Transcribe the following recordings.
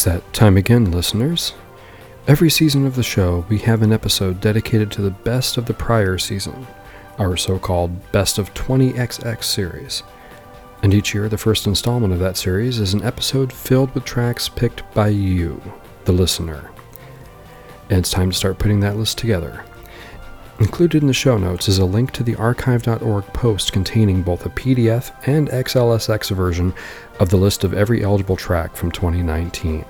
It's that time again, listeners. Every season of the show, we have an episode dedicated to the best of the prior season, our so called Best of 20XX series. And each year, the first installment of that series is an episode filled with tracks picked by you, the listener. And it's time to start putting that list together. Included in the show notes is a link to the archive.org post containing both a PDF and XLSX version of the list of every eligible track from 2019.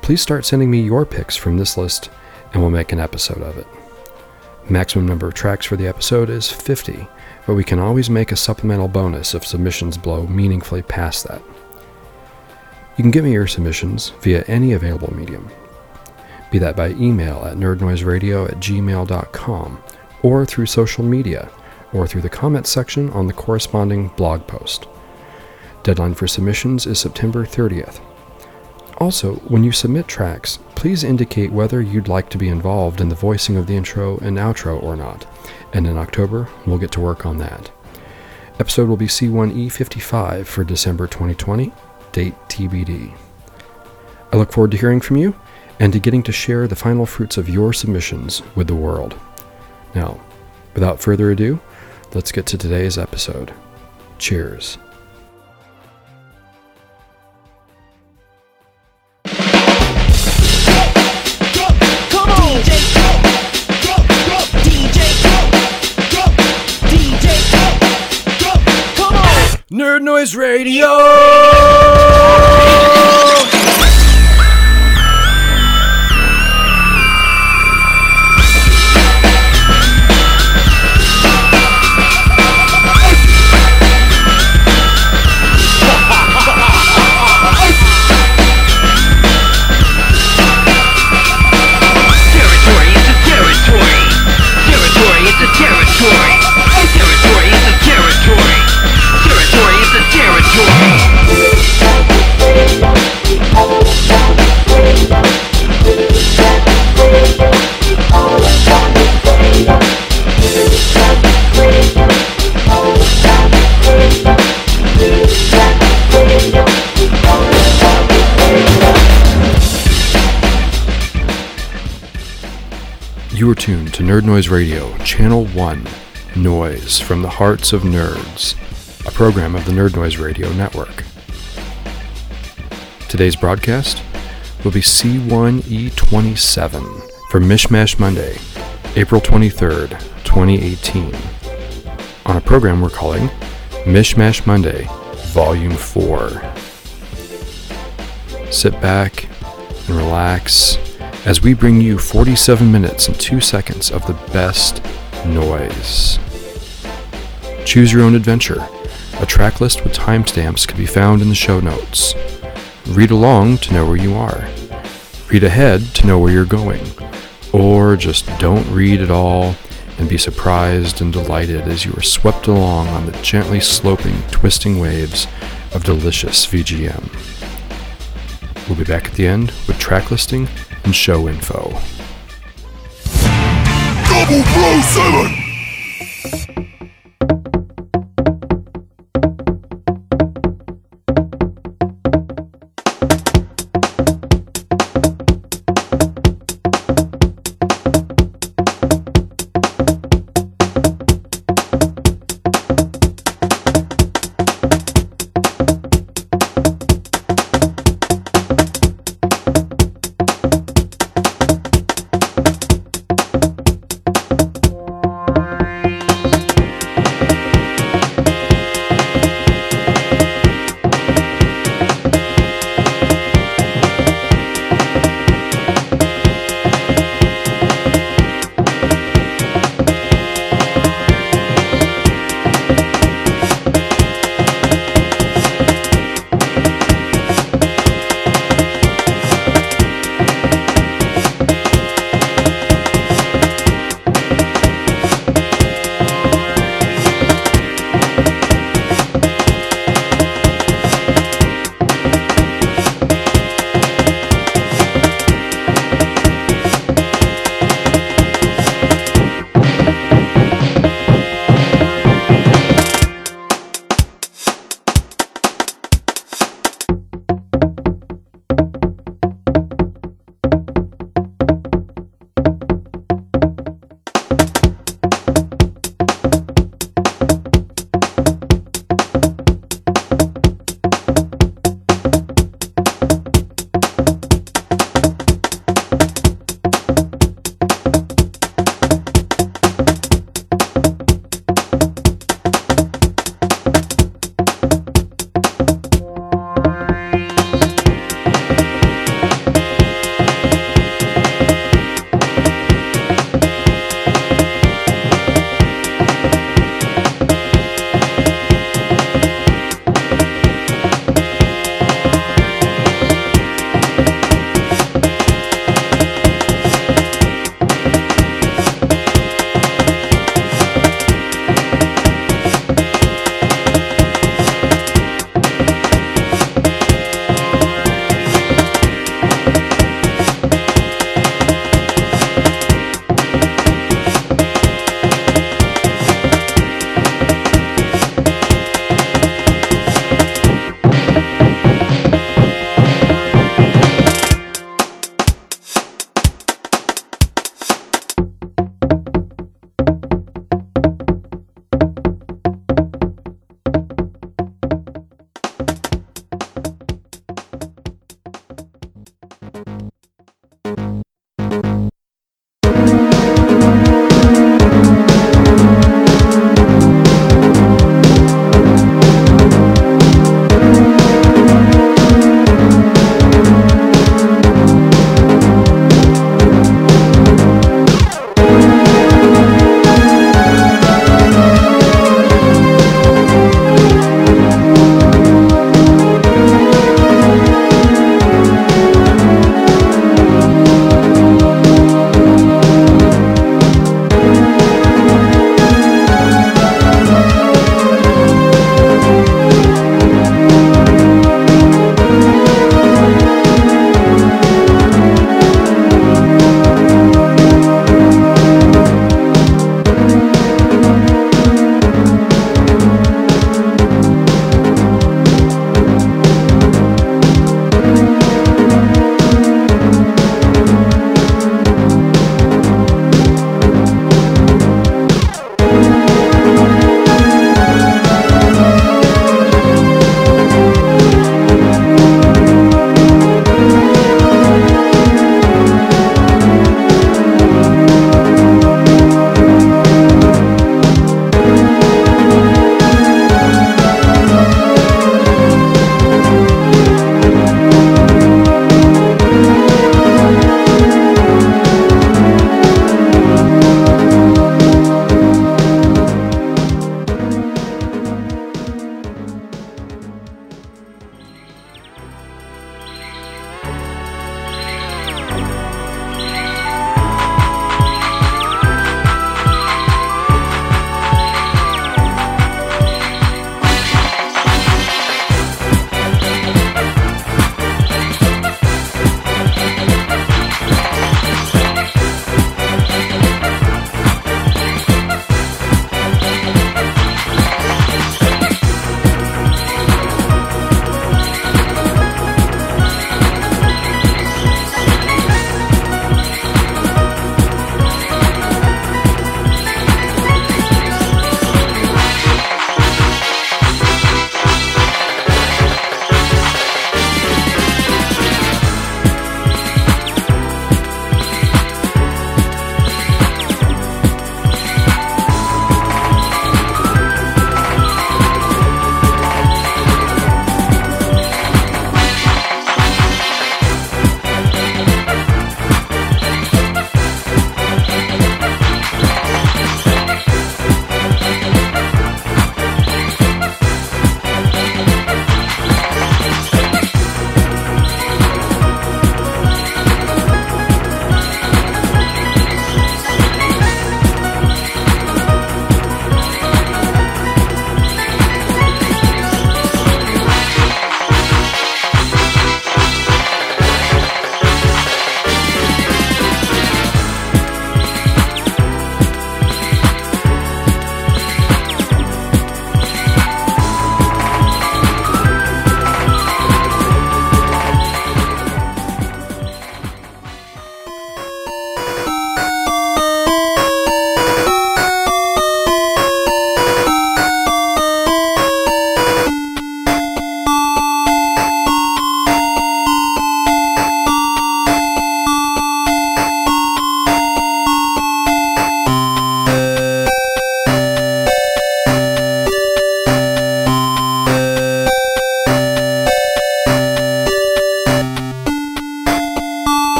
Please start sending me your picks from this list and we'll make an episode of it. Maximum number of tracks for the episode is 50, but we can always make a supplemental bonus if submissions blow meaningfully past that. You can give me your submissions via any available medium, be that by email at nerdnoiseradio at gmail.com, or through social media, or through the comments section on the corresponding blog post. Deadline for submissions is September 30th. Also, when you submit tracks, please indicate whether you'd like to be involved in the voicing of the intro and outro or not, and in October, we'll get to work on that. Episode will be C1E55 for December 2020, date TBD. I look forward to hearing from you and to getting to share the final fruits of your submissions with the world. Now, without further ado, let's get to today's episode. Cheers. Come on, DJ, tuned to Nerd Noise Radio, Channel 1, Noise from the Hearts of Nerds, a program of the Nerd Noise Radio Network. Today's broadcast will be C1E27 for Mishmash Monday, April 23rd, 2018, on a program we're calling Mishmash Monday, Volume 4. Sit back and relax as we bring you 47 minutes and 2 seconds of the best noise. Choose your own adventure. A track list with timestamps can be found in the show notes. Read along to know where you are. Read ahead to know where you're going. Or just don't read at all and be surprised and delighted as you are swept along on the gently sloping, twisting waves of delicious VGM. We'll be back at the end with track listing and show info. Double Pro 7!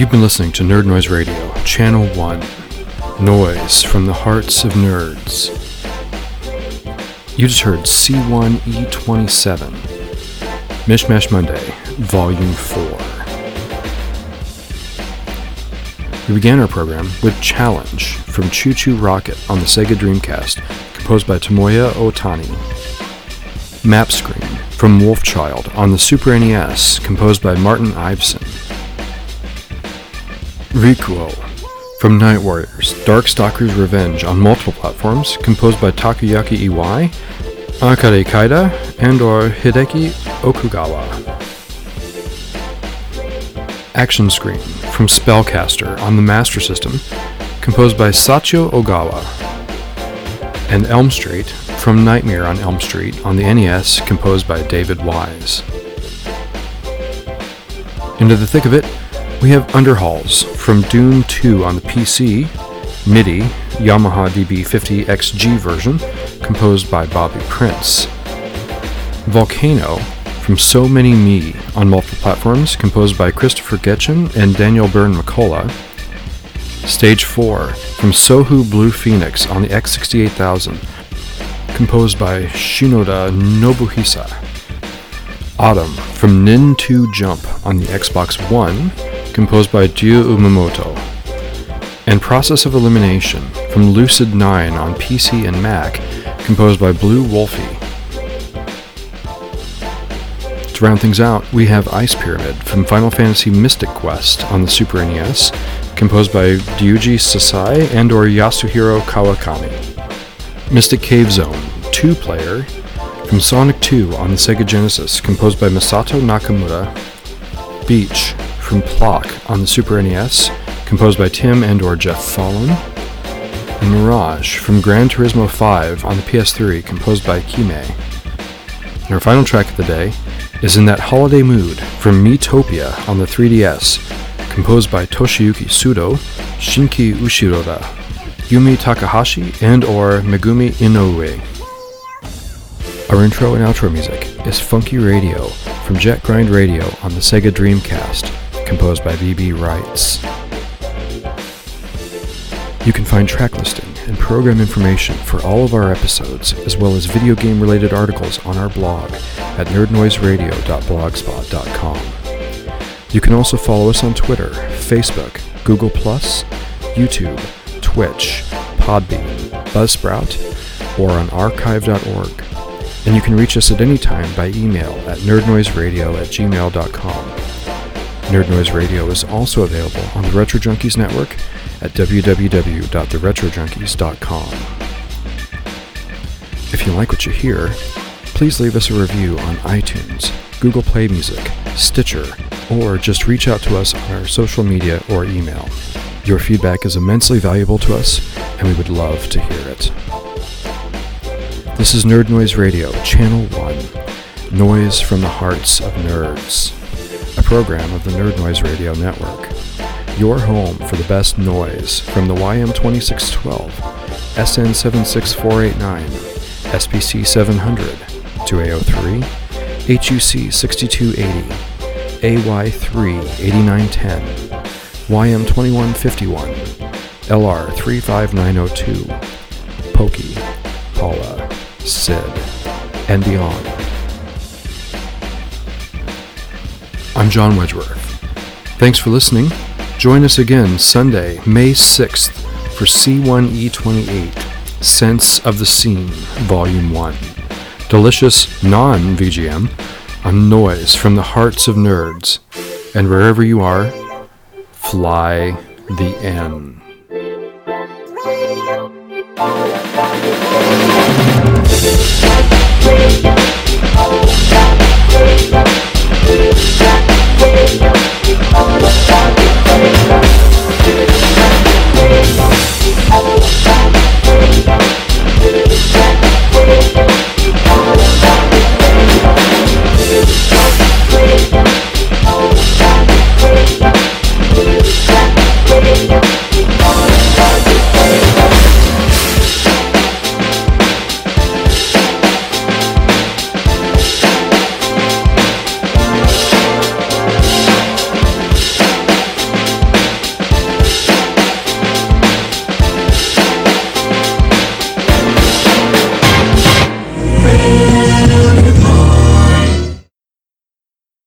You've been listening to Nerd Noise Radio, Channel 1. Noise from the hearts of nerds. You just heard C1E27, Mishmash Monday, Volume 4. We began our program with Challenge from ChuChu Rocket on the Sega Dreamcast, composed by Tomoya Otani. Map Screen from Wolfchild on the Super NES, composed by Martin Iveson. Rikuo from Night Warriors, Darkstalker's Revenge on multiple platforms, composed by Takayuki Iwai, Akane Kaida, and or Hideki Okugawa. Action Screen from Spellcaster on the Master System, composed by Sachio Ogawa. And Elm Street from Nightmare on Elm Street on the NES, composed by David Wise. Into the thick of it, we have Underhalls from Dune 2 on the PC, MIDI, Yamaha DB50XG version, composed by Bobby Prince. Volcano from So Many Me on multiple platforms, composed by Christopher Getchen and Daniel Byrne McCullough. Stage 4 from Sohu Blue Phoenix on the X68000, composed by Shinoda Nobuhisa. Autumn from Nin 2 Jump on the Xbox One, composed by Ryu Umamoto. And Process of Elimination from Lucid 9 on PC and Mac, composed by Blue Wolfie. To round things out, we have Ice Pyramid from Final Fantasy Mystic Quest on the Super NES, composed by Ryuji Sasai and or Yasuhiro Kawakami. Mystic Cave Zone, 2-player, from Sonic 2 on the Sega Genesis, composed by Masato Nakamura. Beach from Plok on the Super NES, composed by Tim and or Geoff Follin. Mirage from Gran Turismo 5 on the PS3, composed by Kime. And our final track of the day is In That Holiday Mood from Miitopia on the 3DS, composed by Toshiyuki Sudo, Shinji Ushiroda, Yumi Takahashi, and or Megumi Inoue. Our intro and outro music is Funky Radio from Jet Grind Radio on the Sega Dreamcast, composed by BB Rights. You can find track listing and program information for all of our episodes, as well as video game related articles on our blog at nerdnoiseradio.blogspot.com. You can also follow us on Twitter, Facebook, Google, YouTube, Twitch, Podbean, Buzzsprout, or on archive.org. And you can reach us at any time by email at nerdnoiseradio at gmail.com. Nerd Noise Radio is also available on the Retro Junkies network at www.theretrojunkies.com. If you like what you hear, please leave us a review on iTunes, Google Play Music, Stitcher, or just reach out to us on our social media or email. Your feedback is immensely valuable to us, and we would love to hear it. This is Nerd Noise Radio, Channel 1, Noise from the Hearts of Nerds, a program of the Nerd Noise Radio Network. Your home for the best noise from the YM2612, SN76489, SPC 700, 2A03, HUC 6280, AY3 8910, YM2151, LR 35902, Pokey, Paula, Sid, and beyond. I'm John Wedgeworth. Thanks for listening. Join us again Sunday, May 6th for C1E28 Sense of the Scene, Volume 1. Delicious non VGM a noise from the hearts of nerds. And wherever you are, fly the N. Oh,